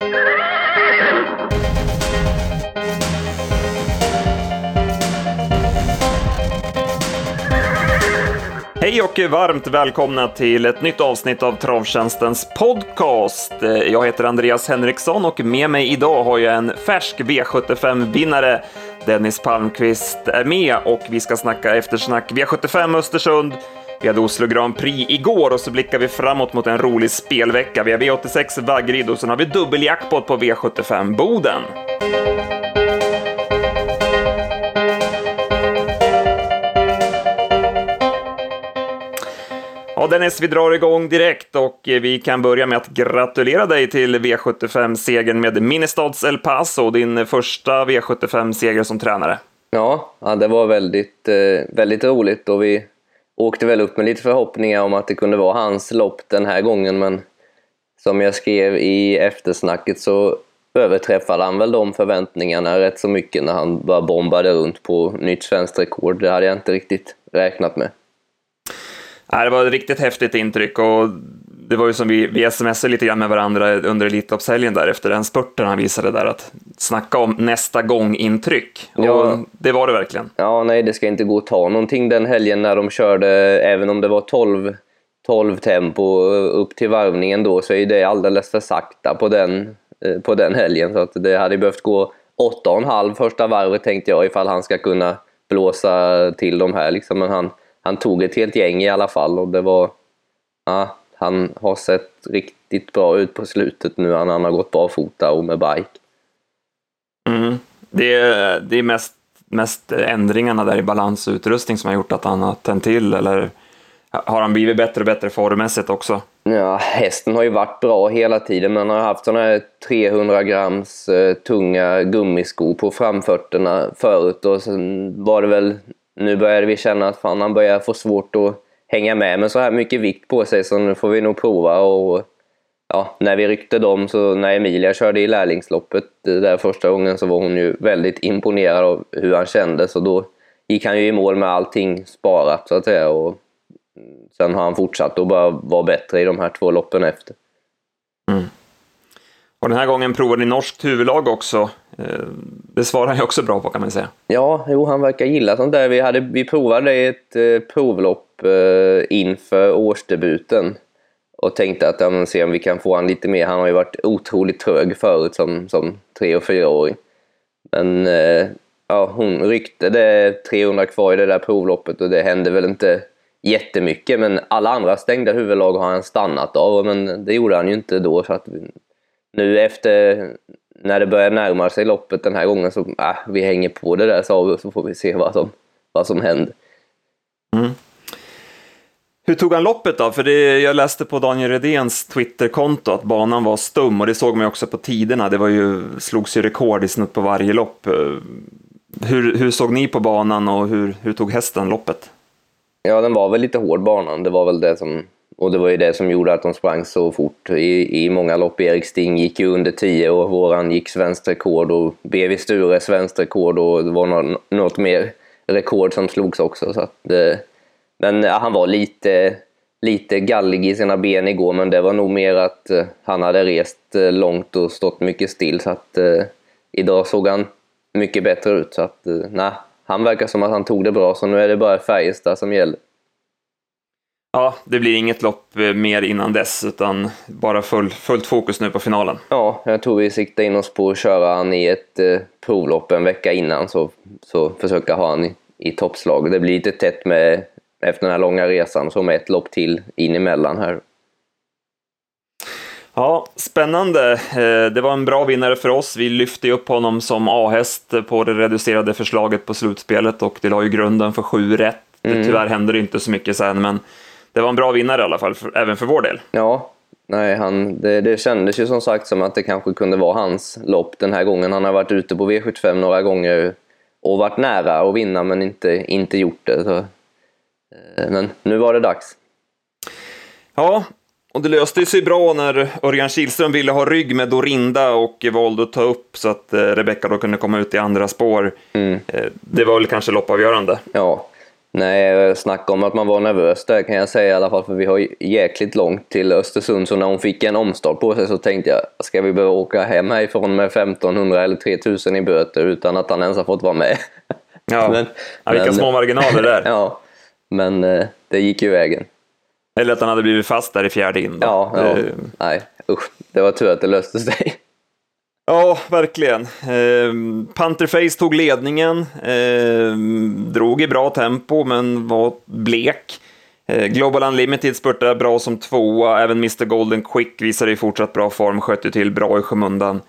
Hej och varmt välkomna till ett nytt avsnitt av Travtjänstens podcast. Jag heter Andreas Henriksson och med mig idag har jag en färsk V75-vinnare. Dennis Palmqvist är med och vi ska snacka eftersnack V75 Östersund. Vi hade Oslo Grand Prix igår och så blickar vi framåt mot en rolig spelvecka. Vi har V86 Vaggrid och sen har vi dubbeljackpot på V75 Boden. Ja, Dennis, vi drar igång direkt och vi kan börja med att gratulera dig till V75-segern med Ministads El Paso, din första V75-seger som tränare. Ja, ja, det var väldigt, eh, väldigt roligt och vi åkte väl upp med lite förhoppningar om att det kunde vara hans lopp den här gången, men som jag skrev i eftersnacket så överträffade han väl de förväntningarna rätt så mycket när han bara bombade runt på nytt svenskt rekord. Det hade jag inte riktigt räknat med. Nej, det var ett riktigt häftigt intryck och det var ju som vi, vi smsade lite grann med varandra under Elitloppshelgen där efter den spurten han visade där att snacka om nästa gång-intryck. Och Ja. det var det verkligen. Ja, nej, det ska inte gå att ta någonting den helgen när de körde, även om det var 12, 12 tempo upp till varvningen då, så är det alldeles för sakta på den, eh, på den helgen. Så att det hade behövt gå 8,5 första varvet tänkte jag ifall han ska kunna blåsa till de här liksom. Men han, han tog ett helt gäng i alla fall och det var... Ja, han har sett riktigt bra ut på slutet nu. Han, han har gått barfota och med bike. Mm. Det, är- det är mest, mest ändringarna där i balans och utrustning som har gjort att han har tänt till, eller har han blivit bättre och bättre formmässigt också? Ja, hästen har ju varit bra hela tiden men han har haft såna här 300 grams eh, tunga gummiskor på framfötterna förut och sen var det väl, nu började vi känna att fan han börjar få svårt att hänga med med så här mycket vikt på sig så nu får vi nog prova och ja, när vi ryckte dem så när Emilia körde i lärlingsloppet eh, där första gången så var hon ju väldigt imponerad av hur han kände så då gick han ju i mål med allting sparat så att säga och Sen har han fortsatt att bara vara bättre i de här två loppen efter. Och den här gången provade ni norskt huvudlag också. Eh, Det svarar han ju också bra på kan man säga. Ja, jo, han verkar gilla sånt där. Vi, hade, vi provade ett eh, provlopp eh, inför årsdebuten och tänkte att ja, men se om vi kan få han lite mer. Han har ju varit otroligt trög förut som, som tre och fyraåring. Men eh, ja, hon ryckte det 300 kvar i det där provloppet och det hände väl inte jättemycket. Men alla andra stängda huvudlag har han stannat av, men det gjorde han ju inte då. Så att nu efter, när det börjar närma sig loppet den här gången så äh, vi hänger på det där sa vi så får vi se vad som, vad som händer. Mm. Hur tog han loppet då? För det, jag läste på Daniel Redéns Twitterkonto att banan var stum och det såg man ju också på tiderna. Det var ju, slogs ju rekord i snutt på varje lopp. Eh, hur, hur såg ni på banan och hur, hur tog hästen loppet? Ja, den var väl lite hård banan. Det var väl det som, och det var ju det som gjorde att de sprang så fort i, i många lopp. Erik Sting gick ju under 10 och våran gick svenskt rekord och BV Sture svenskt rekord och det var något, något mer rekord som slogs också. Så att det, men ja, han var lite, lite gallig i sina ben igår men det var nog mer att eh, han hade rest eh, långt och stått mycket still så att eh, idag såg han mycket bättre ut. Så att, eh, nej, han verkar som att han tog det bra så nu är det bara Färjestad som gäller. Ja, det blir inget lopp mer innan dess, utan bara full, fullt fokus nu på finalen. Ja, jag tror vi siktar in oss på att köra han i ett eh, provlopp en vecka innan så, så försöka ha han i, i toppslag. Det blir lite tätt med efter den här långa resan som ett lopp till in emellan här. Ja, spännande. Eh, Det var en bra vinnare för oss. Vi lyfte upp honom som A-häst på det reducerade förslaget på slutspelet och det la ju grunden för sju rätt. Tyvärr hände det inte så mycket sen, men det var en bra vinnare i alla fall, för, även för vår del. Ja, nej, han, det, det kändes ju som sagt som att det kanske kunde vara hans lopp den här gången. Han har varit ute på V75 några gånger och varit nära att vinna men inte, inte gjort det. Så, men nu var det dags. Ja, och det löste sig bra när Örjan Kihlström ville ha rygg med Dorinda och valde att ta upp så att eh, Rebecca då kunde komma ut i andra spår. Mm. Eh, Det var väl kanske loppavgörande. Ja, Nej, snacka om att man var nervös där kan jag säga i alla fall, för vi har jäkligt långt till Östersund, så när hon fick en omstart på sig så tänkte jag, ska vi behöva åka hem härifrån med 1500 eller 3000 i böter utan att han ens har fått vara med? Ja, men, ja vilka men, små marginaler där. ja, men eh, det gick ju vägen. Eller att han hade blivit fast där i fjärde in. Ja, ja. Det... nej usch, det var tur att det löste sig. Ja, verkligen. Eh, Pantherface tog ledningen, eh, drog i bra tempo men var blek. Eh, Global Unlimited spurtade bra som tvåa, även Mr Golden Quick visade i fortsatt bra form, skötte till bra i skymundan.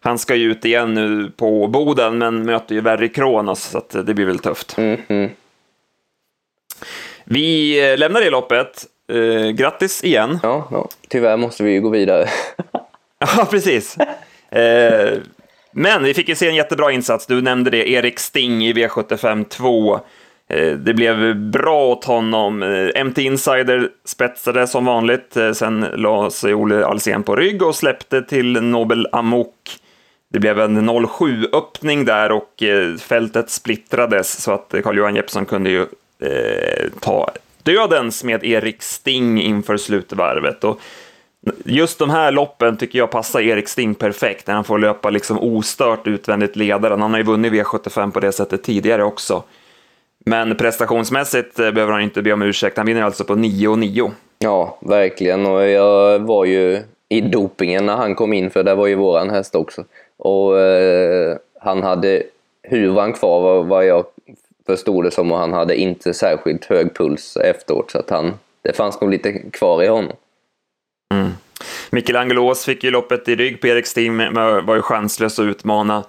Han ska ju ut igen nu på Boden, men möter ju Verry Kronos, så det blir väl tufft. Mm -hmm. Vi eh, lämnar det loppet. Eh, grattis igen. Ja, ja, tyvärr måste vi ju gå vidare. ja, precis. Eh, men vi fick ju se en jättebra insats. Du nämnde det, Erik Sting i V75 2. Eh, det blev bra åt honom. Eh, MT Insider spetsade som vanligt. Sen la sig Olle Alsen på rygg och släppte till Nobel Amok. Det blev en 07-öppning där och fältet splittrades så att Carl-Johan Jeppsson kunde ju eh, ta dödens med Erik Sting inför slutvarvet. Och just de här loppen tycker jag passar Erik Sting perfekt, när han får löpa liksom ostört utvändigt ledaren. Han har ju vunnit V75 på det sättet tidigare också. Men prestationsmässigt eh, behöver han inte be om ursäkt, han vinner alltså på 9 och 9. Ja, verkligen. Och jag var ju i dopingen när han kom in, för det var ju våran häst också. Och eh, han hade huvan kvar vad jag förstod det som och han hade inte särskilt hög puls efteråt så att han, det fanns nog lite kvar i honom. Mm. Michelangelo fick ju loppet i rygg på Erik Sting, men var ju chanslös att utmana.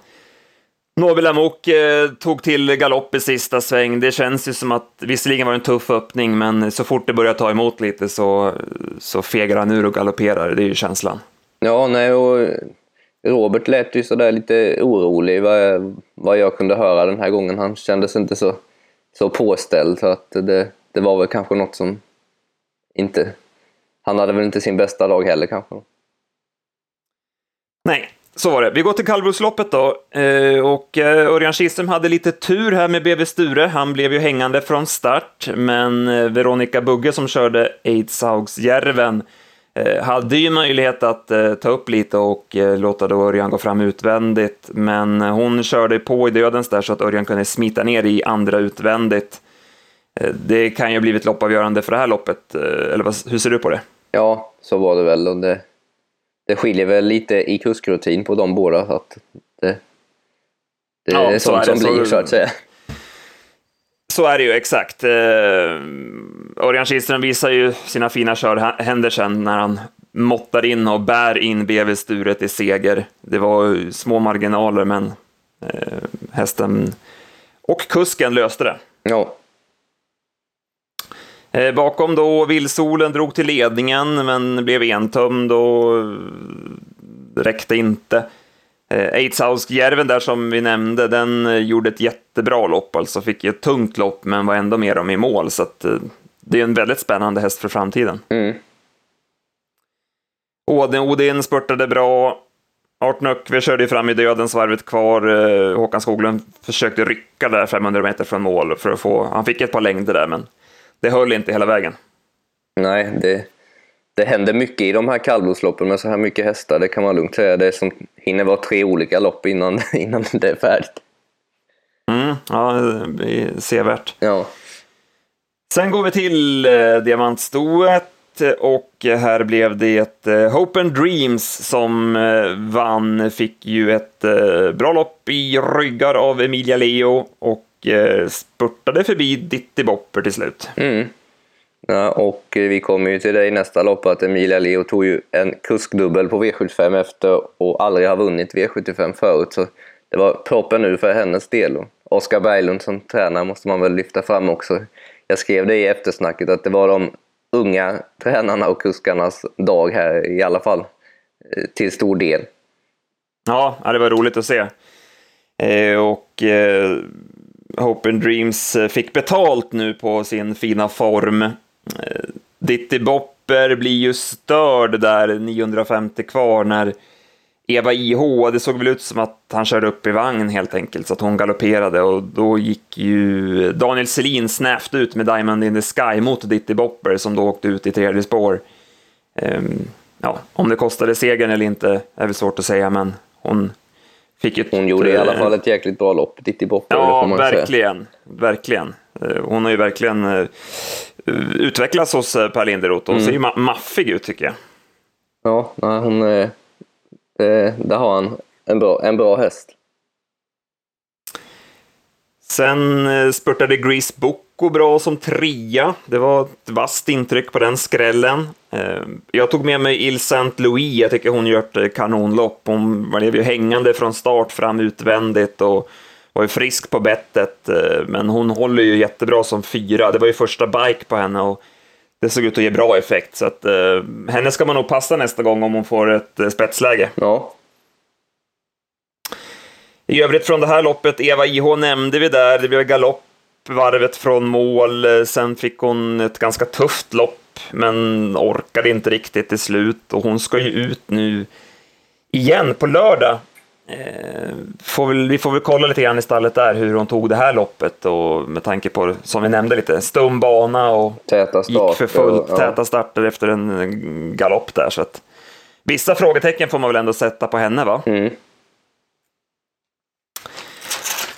Nobel Amok eh, tog till galopp i sista sväng. Det känns ju som att, visserligen var det en tuff öppning, men så fort det börjar ta emot lite så, så fegar han ur och galopperar. Det är ju känslan. Ja, nej, och Robert lät ju sådär lite orolig vad, vad jag kunde höra den här gången. Han kändes inte så, så påställd så att det, det var väl kanske något som inte... Han hade väl inte sin bästa dag heller kanske. Nej, så var det. Vi går till kallblodsloppet då. Eh, och eh, Örjan Kihlström hade lite tur här med BB Sture. Han blev ju hängande från start, men eh, Veronica Bugge som körde Eidsaugsjärven Eh, hade ju möjlighet att eh, ta upp lite och eh, låta då Örjan gå fram utvändigt, men hon körde på i dödens där så att Örjan kunde smita ner i andra utvändigt. Det kan ju ha blivit loppavgörande för det här loppet, eller hur ser du på det? Ja, så var det väl och det, det skiljer väl lite i kuskrutin på de båda. Så att det, det ja, är sånt är det. som blir, så att säga. Så är det ju, exakt. Eh, Örjan Kihlström visar ju sina fina körhänder sen när han måttar in och bär in BV Sturet i seger. Det var små marginaler, men eh, hästen och kusken löste det. Ja. Eh, bakom då Villsolen drog till ledningen, men blev entömd och räckte inte. Eh, Eidsausk-järven där som vi nämnde, den eh, gjorde ett jättebra lopp, alltså fick ju ett tungt lopp men var ändå med dem i mål, så att, eh, det är en väldigt spännande häst för framtiden. Mm. Odin, Odin spurtade bra, Art Nöckve körde fram i dödens varvet kvar, Håkan Skoglund försökte rycka där 500 meter från mål för att få, han fick ett par längder där men det höll inte hela vägen. Nej, det, det händer mycket i de här kallblodsloppen med så här mycket hästar, det kan man lugnt säga. Det är som hinner vara tre olika lopp innan, innan det är färdigt. Mm, ja, det är sevärt. Ja. Sen går vi till eh, diamantstoet och här blev det eh, Hope and Dreams som eh, vann, fick ju ett bra lopp i ryggar av Emilia Leo och spurtade förbi Ditti Bopper till slut. Mm. Ja, och vi kommer ju till dig nästa lopp att Emilia Leo tog ju en kuskdubbel på V75 efter och aldrig har vunnit V75 förut. Så det var proppen nu för hennes del. Oskar Berglund som tränare måste man väl lyfta fram också. Jag skrev det i eftersnacket att det var de unga tränarna och kuskarnas dag här i alla fall. Eh, till stor del. Ja, det var roligt att se. Eh, och eh, Hope and Dreams eh, fick betalt nu på sin fina form. Eh, Ditti Bopper blir ju störd där 950 kvar när Eva IH, det såg väl ut som att han körde upp i vagn helt enkelt, så att hon galopperade och då gick ju Daniel Selin snävt ut med Diamond in the Sky mot Ditty Bopper som då åkte ut i tredje spår. Um, ja, om det kostade segern eller inte är väl svårt att säga, men hon fick ett... Hon gjorde i alla fall ett jäkligt bra lopp, Ditty Bopper. Ja, verkligen. Säga. Verkligen. Eh, hon har ju verkligen utvecklats hos uh, Per Linderoth. Hon mm. ser ju ma maffig ut tycker jag. Ja, nej, hon är det, där har han en bra, en bra häst. Sen eh, spurtade Grease Boko bra som trea. Det var ett vasst intryck på den skrällen. Eh, jag tog med mig Il Saint Louis. Jag tycker hon gjort eh, kanonlopp. Hon blev ju hängande från start fram utvändigt och var ju frisk på bettet. Men hon håller ju jättebra som fyra. Det var ju första bike på henne och det såg ut att ge bra effekt. Så att, eh, henne ska man nog passa nästa gång om hon får ett eh, spetsläge. Ja. I övrigt från det här loppet, Eva IH nämnde vi där, det blev galopp varvet från mål. Eh, sen fick hon ett ganska tufft lopp, men orkade inte riktigt till slut. Och hon ska ju ut nu igen på lördag Eh, får väl, vi får väl kolla lite grann i stallet där hur hon tog det här loppet och med tanke på, som vi nämnde lite, stum bana och täta start, gick för fullt, ja. täta starter efter en galopp där. Så att, vissa frågetecken får man väl ändå sätta på henne va? Mm.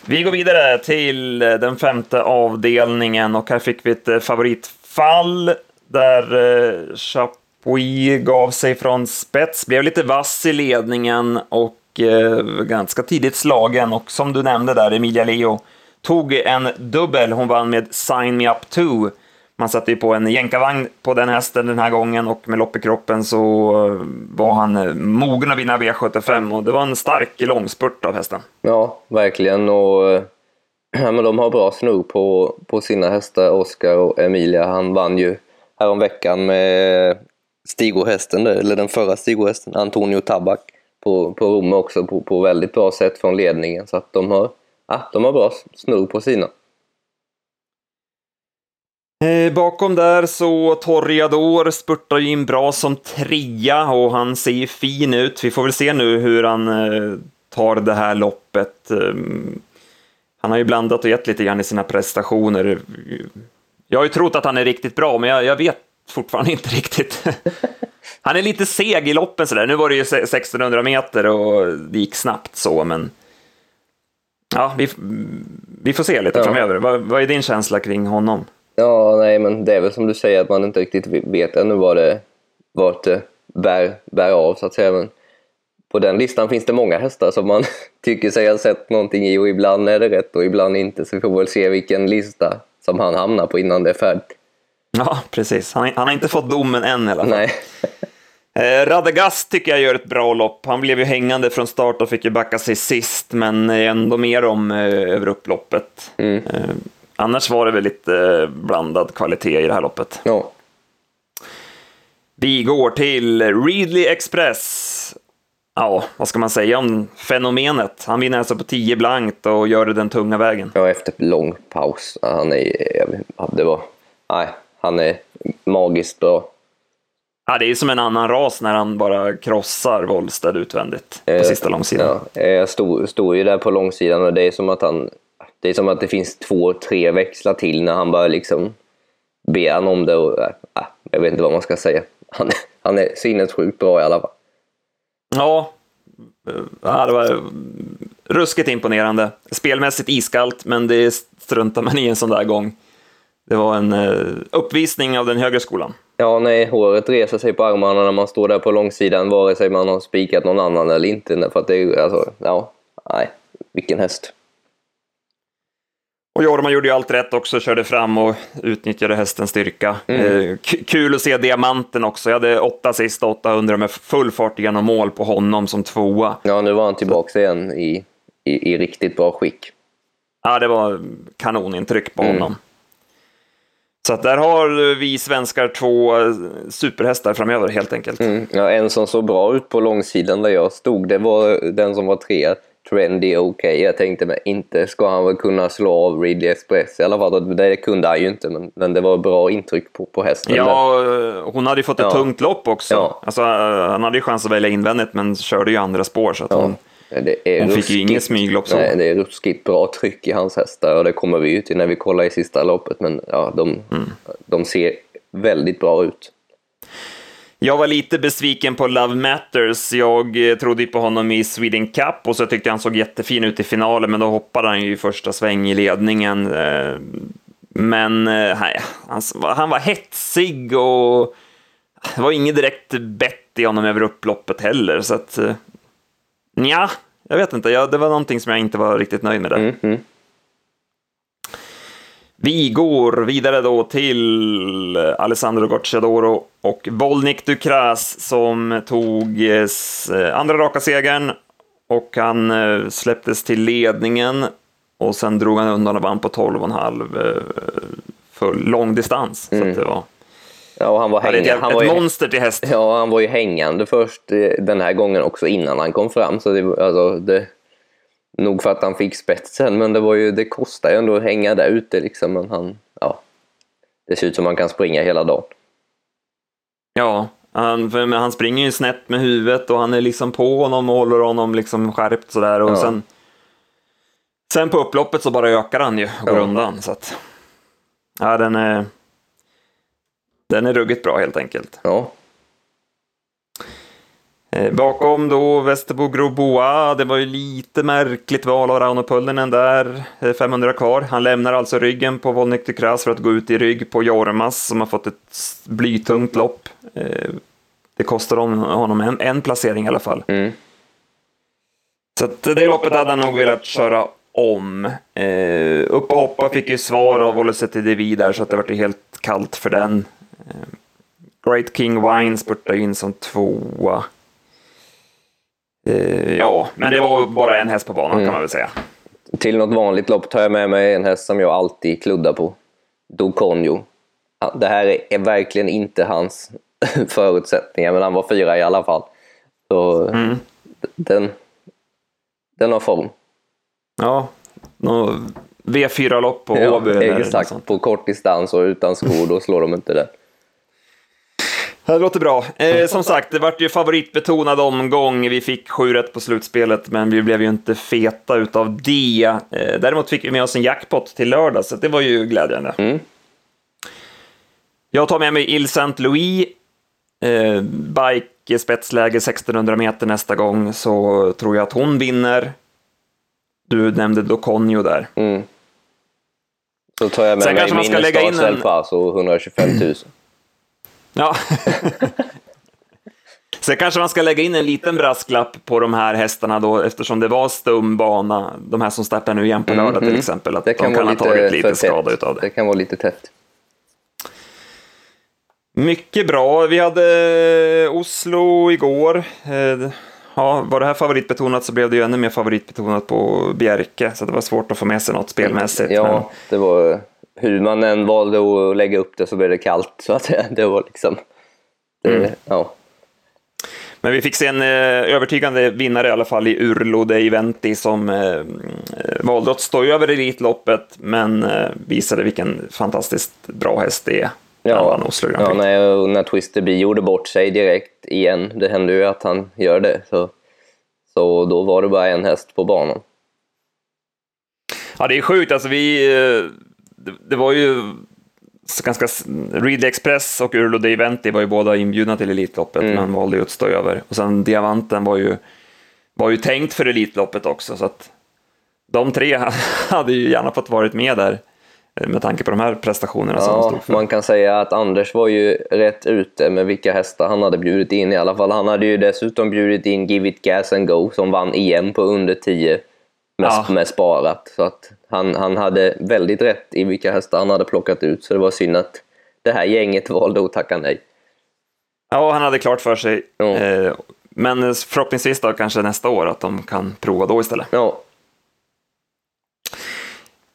Vi går vidare till den femte avdelningen och här fick vi ett eh, favoritfall där eh, Chapuis gav sig från spets, blev lite vass i ledningen och eh, ganska tidigt slagen och som du nämnde där, Emilia Leo tog en dubbel. Hon vann med Sign Me Up 2. Man satte ju på en jänkarvagn på den hästen den här gången och med lopp i kroppen så eh, var han eh, mogen att vinna V75 och det var en stark långspurt av hästen. Ja, verkligen och eh, ja, men de har bra snurr på, på sina hästar, Oscar och Emilia. Han vann ju häromveckan med Stigohästen, eller den förra Stigohästen, Antonio Tabak på, på Rom också på, på väldigt bra sätt från ledningen. Så att de har, ja, de har bra snurr på sina. Eh, bakom där så Torriador spurtar ju in bra som trea och han ser ju fin ut. Vi får väl se nu hur han eh, tar det här loppet. Eh, han har ju blandat och gett lite grann i sina prestationer. Jag har ju trott att han är riktigt bra, men jag, jag vet fortfarande inte riktigt. Han är lite seg i loppen sådär. Nu var det ju 1600 meter och det gick snabbt så, men ja, vi, vi får se lite ja. framöver. Vad, vad är din känsla kring honom? Ja, nej, men det är väl som du säger att man inte riktigt vet ännu vad det, vart det bär, bär av så att säga. Men på den listan finns det många hästar som man tycker sig ha sett någonting i och ibland är det rätt och ibland inte. Så vi får väl se vilken lista som han hamnar på innan det är färdigt. Ja, precis. Han, han har inte fått domen än i alla fall. Nej. Eh, Radagast tycker jag gör ett bra lopp. Han blev ju hängande från start och fick ju backa sig sist, men ändå med om eh, över upploppet. Mm. Eh, annars var det väl lite blandad kvalitet i det här loppet. Ja. Vi går till Readly Express. Ja, vad ska man säga om fenomenet? Han vinner alltså på 10 blankt och gör det den tunga vägen. Ja, efter lång paus. Han är, det var, nej, han är magiskt bra. Ja, det är som en annan ras när han bara krossar Wollsted utvändigt på eh, sista långsidan. Ja, jag stod, stod ju där på långsidan och det är som att han... Det är som att det finns två, tre växlar till när han bara liksom ber han om det och... Äh, jag vet inte vad man ska säga. Han, han är sinnessjukt bra i alla fall. Ja, ja, det var ruskigt imponerande. Spelmässigt iskallt, men det struntar man i en sån där gång. Det var en eh, uppvisning av den högre skolan. Ja, nej, håret reser sig på armarna när man står där på långsidan, vare sig man har spikat någon annan eller inte. För att det är alltså, ja, nej, vilken häst. Och Jorma gjorde ju allt rätt också, körde fram och utnyttjade hästens styrka. Mm. Eh, kul att se diamanten också. Jag hade åtta sista 800 med full fart genom mål på honom som tvåa. Ja, nu var han tillbaka igen i, i, i riktigt bra skick. Ja, det var kanonintryck på mm. honom. Så där har vi svenskar två superhästar framöver helt enkelt. Mm, ja, en som såg bra ut på långsidan där jag stod, det var den som var tre. trendy OK. Jag tänkte men inte ska han väl kunna slå av Ridley Express i alla fall. Det kunde han ju inte, men, men det var bra intryck på, på hästen. Ja, eh, hon hade ju fått ett ja. tungt lopp också. Ja. Alltså, eh, han hade ju chans att välja invändigt, men körde ju andra spår. Så att ja. hon, hon fick ju inget smyglopp. Så. Nej, det är ruskigt bra tryck i hans hästar och det kommer vi ju till när vi kollar i sista loppet. Men ja, de, mm. de ser väldigt bra ut. Jag var lite besviken på Love Matters. Jag eh, trodde på honom i Sweden Cup och så tyckte jag han såg jättefin ut i finalen, men då hoppade han ju i första sväng i ledningen. Eh, men eh, nej, han var hetsig och det var inget direkt bett i honom över upploppet heller, så att ja, jag vet inte. det var någonting som jag inte var riktigt nöjd med där. Mm -hmm. Vi går vidare då till Alessandro Gocciadoro och Volnik Dukras som tog eh, andra raka segern och han eh, släpptes till ledningen och sen drog han undan och vann på 12,5 eh, för lång distans. Mm. Så det var, ja, han var hängande. Ett, han var ju, monster till häst. Ja, han var ju hängande först den här gången också innan han kom fram. Så det, alltså, det, nog för att han fick spetsen, men det, var ju, det kostar ju ändå att hänga där ute. Liksom. Men han, ja, det ser ut som att man kan springa hela dagen. Ja, han, han springer ju snett med huvudet och han är liksom på honom och håller honom liksom skärpt sådär. Och ja. sen, sen på upploppet så bara ökar han ju och går ja. undan. Så att, ja, den är, den är ruggigt bra helt enkelt. Ja. Eh, bakom då Västerbo Groboa, det var ju lite märkligt val av Rauno Pullinen där, 500 kvar. Han lämnar alltså ryggen på Volnik Dukras för att gå ut i rygg på Jormas som har fått ett blytungt lopp. Eh, det kostar honom en, en placering i alla fall. Mm. Så att det loppet hade han nog velat köra om. Eh, upp och hoppa fick ju svar av Olle Devi där så att det var helt kallt för den. Eh, Great King Wine spurtade in som tvåa. Eh, ja, men det var bara en häst på banan mm. kan man väl säga. Till något vanligt lopp tar jag med mig en häst som jag alltid kluddar på. Doconjo. Det här är verkligen inte hans förutsättningar, men han var fyra i alla fall. Så mm. den, den har form. Ja, V4-lopp på ja, Åby. Exakt, på kort distans och utan skor, då slår de inte det. Det låter bra. Eh, som sagt, det vart ju favoritbetonad omgång. Vi fick sju rätt på slutspelet, men vi blev ju inte feta utav det. Eh, däremot fick vi med oss en jackpot till lördag, så det var ju glädjande. Mm. Jag tar med mig Il Saint Louis. Eh, bike spetsläge 1600 meter nästa gång, så tror jag att hon vinner. Du nämnde Doconio där. Mm. Så tar jag med Sen mig min lägga in en... så 125 000. Ja. Sen kanske man ska lägga in en liten brasklapp på de här hästarna då, eftersom det var stum bana, de här som startar nu igen på lördag mm, till mm. exempel, att det kan de kan ha tagit lite skada utav det. Det kan vara lite tätt. Mycket bra. Vi hade Oslo igår. Eh, ja, var det här favoritbetonat så blev det ju ännu mer favoritbetonat på Bjerke, så det var svårt att få med sig något spelmässigt. Ja, men... det var hur man än valde att lägga upp det så blev det kallt. Så att det var liksom... Det, mm. ja. Men vi fick se en eh, övertygande vinnare i alla fall i Urlo de Eventi som eh, valde att stå över Elitloppet men eh, visade vilken fantastiskt bra häst det är. Ja, ja när, när Twister B gjorde bort sig direkt igen, det hände ju att han gör det, så, så då var det bara en häst på banan. Ja, det är sjukt. Alltså, vi, eh, det, det var ju ganska... Ridley Express och Urlo de Eventi var ju båda inbjudna till Elitloppet, mm. men valde ju att stå över. Och sen Diamanten var ju, var ju tänkt för Elitloppet också, så att de tre hade ju gärna fått varit med där eh, med tanke på de här prestationerna ja, som de stod för. Man kan säga att Anders var ju rätt ute med vilka hästar han hade bjudit in i alla fall. Han hade ju dessutom bjudit in Give It Gas and Go som vann EM på under 10 med, ja. med sparat. Så att han, han hade väldigt rätt i vilka hästar han hade plockat ut, så det var synd att det här gänget valde att tacka nej. Ja, han hade klart för sig. Ja. Eh, men förhoppningsvis då kanske nästa år att de kan prova då istället. Ja.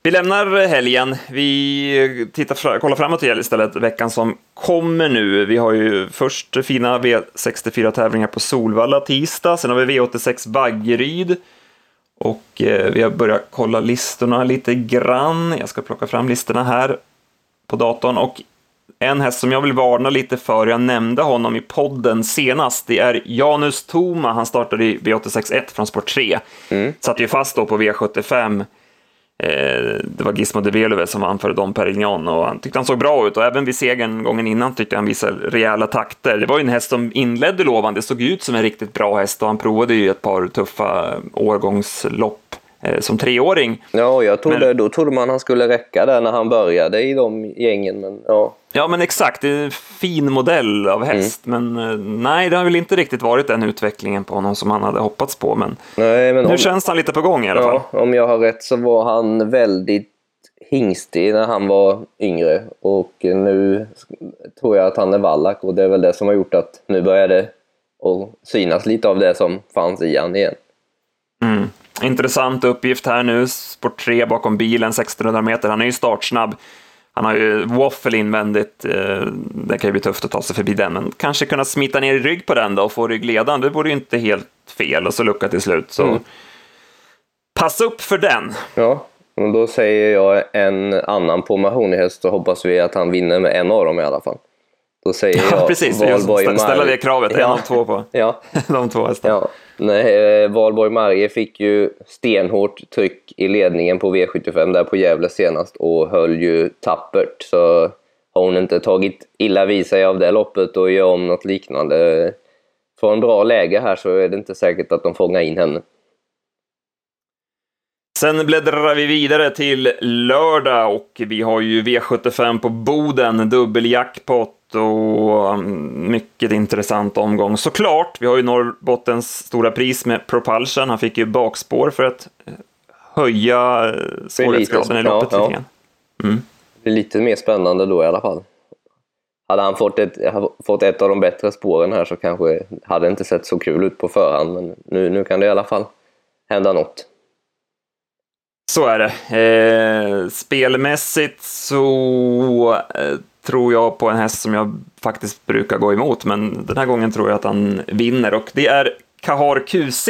Vi lämnar helgen. Vi tittar, kollar framåt istället veckan som kommer nu. Vi har ju först fina V64-tävlingar på Solvalla tisdag, sen har vi V86 Vaggeryd Och eh, vi har börjat kolla listorna lite grann. Jag ska plocka fram listorna här på datorn. Och en häst som jag vill varna lite för, jag nämnde honom i podden senast, det är Janus Toma. Han startade i V86.1 från Sport 3. Mm. Satt ju fast då på V75 Eh, det var Gizmo de Velove som för Dom Perignon och han tyckte han såg bra ut och även vid segern gången innan tyckte han visade rejäla takter. Det var ju en häst som inledde lovande, såg ut som en riktigt bra häst och han provade ju ett par tuffa årgångslopp eh, som treåring. Ja, jag trodde, men, då trodde man han skulle räcka där när han började i de gängen, men ja. Ja, men exakt. Det är en fin modell av häst, mm. men eh, nej, det har väl inte riktigt varit den utvecklingen på honom som han hade hoppats på. Men, nej, men nu om, känns han lite på gång i alla ja, fall. Om jag har rätt så var han väldigt hingstig när han var yngre och nu tror jag att han är vallack och det är väl det som har gjort att nu börjar det synas lite av det som fanns i han igen. Mm. Intressant uppgift här nu, sport 3 bakom bilen, 1600 meter. Han är ju startsnabb. Han har ju waffle invändigt, eh, det kan ju bli tufft att ta sig förbi den, men kanske kunna smita ner i rygg på den då och få ryggledan, det vore ju inte helt fel och så lucka till slut. Så mm. passa upp för den! Ja, och då säger jag en annan på Mahoney-häst, så hoppas vi att han vinner med en av dem i alla fall. Då säger jag ja, precis, Valborg ställa det kravet, ja. en av två på ja. de två hästarna. Ja. Nej, eh, Valborg Marje fick ju stenhårt tryck i ledningen på V75 där på Gävle senast och höll ju tappert. Så har hon inte tagit illa vid sig av det loppet och gör om något liknande från bra läge här så är det inte säkert att de fångar in henne. Sen bläddrar vi vidare till lördag och vi har ju V75 på Boden, dubbeljackpot och um, mycket intressant omgång såklart. Vi har ju Norrbottens stora pris med Propulsion. Han fick ju bakspår för att eh, höja eh, svårighetsgraden i loppet ja, lite ja. Mm. Det blir lite mer spännande då i alla fall. Hade han fått ett, fått ett av de bättre spåren här så kanske hade det inte sett så kul ut på förhand, men nu, nu kan det i alla fall hända något. Så är det. Eh, spelmässigt så eh, tror jag på en häst som jag faktiskt brukar gå emot, men den här gången tror jag att han vinner och det är Kahar QC.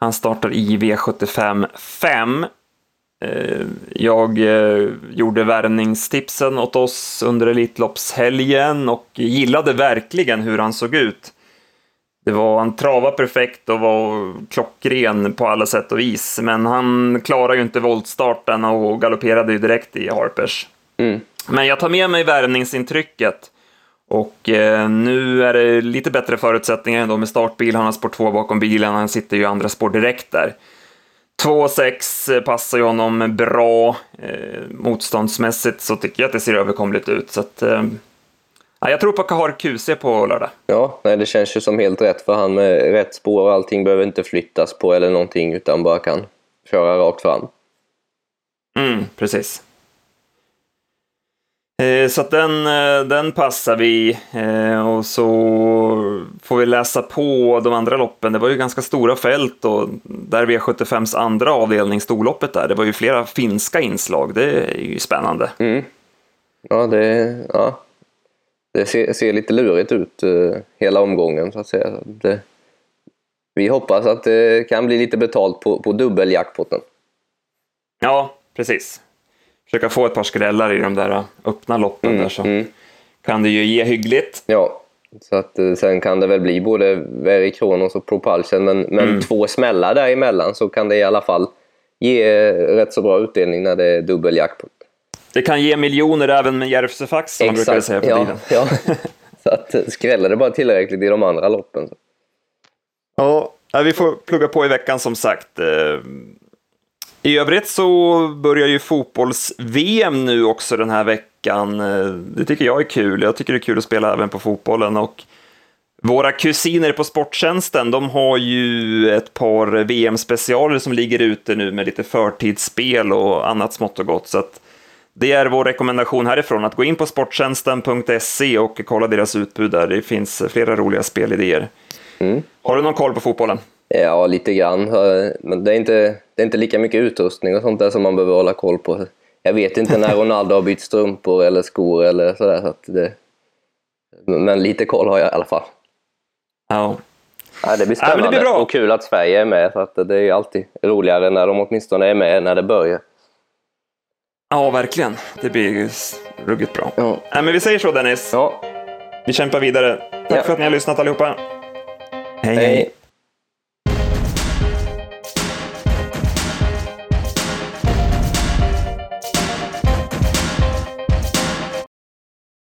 Han startar i V75 5. Eh, jag eh, gjorde värvningstipsen åt oss under Elitloppshelgen och gillade verkligen hur han såg ut. Det var, han travade perfekt och var klockren på alla sätt och vis, men han klarade ju inte voltstarten och galopperade ju direkt i Harpers. Mm. Men jag tar med mig värvningsintrycket. Och eh, nu är det lite bättre förutsättningar ändå med startbil. Han har spår 2 bakom bilen, han sitter ju i andra spår direkt där. 2,6 passar ju honom bra. Eh, motståndsmässigt så tycker jag att det ser överkomligt ut. Så att, eh, jag tror på Kahar QC på lördag. Ja, nej, det känns ju som helt rätt för han med rätt spår och allting behöver inte flyttas på eller någonting utan bara kan köra rakt fram. Mm, precis. Eh, så att den, eh, den passar vi eh, och så får vi läsa på de andra loppen. Det var ju ganska stora fält och där V75s andra avdelning, storloppet där, det var ju flera finska inslag. Det är ju spännande. Mm. Ja, det, ja. det ser, ser, lite lurigt ut hela omgången så att säga. Det, vi hoppas att det kan bli lite betalt på, på dubbeljackpotten. Ja, precis försöka få ett par skrällar i de där öppna loppen mm, där så mm. kan det ju ge hyggligt. Ja, så att eh, sen kan det väl bli både Very Kronos och Propulsion, men, men mm. två smällar däremellan så kan det i alla fall ge rätt så bra utdelning när det är dubbeljackpot. Det kan ge miljoner även med Järvsöfax som man brukar säga på ja, tiden. Ja. så att eh, skräller det bara tillräckligt i de andra loppen. Så. Ja, vi får plugga på i veckan som sagt. I övrigt så börjar ju fotbolls-VM nu också den här veckan. Eh, det tycker jag är kul. Jag tycker det är kul att spela även på fotbollen. Och våra kusiner på Sporttjänsten, de har ju ett par VM-specialer som ligger ute nu med lite förtidsspel och annat smått och gott. Så att det är vår rekommendation härifrån, att gå in på sporttjänsten.se och kolla deras utbud där. Det finns flera roliga spelidéer. Mm. Har du någon koll på fotbollen? Ja, lite grann. Men det är, inte, det är inte lika mycket utrustning och sånt där som man behöver hålla koll på. Jag vet inte när Ronaldo har bytt strumpor eller skor eller sådär. Så det, men lite koll har jag i alla fall. Ja. Ja, det blir Ja, spännande det blir bra. och kul att Sverige är med. För att det är alltid roligare när de åtminstone är med när det börjar. Ja, verkligen. Det blir ruggigt bra. Ja. Nej, men vi säger så Dennis. Ja, Vi kämpar vidare. Tack Ja. för att ni har lyssnat allihopa. hej. hej. hej.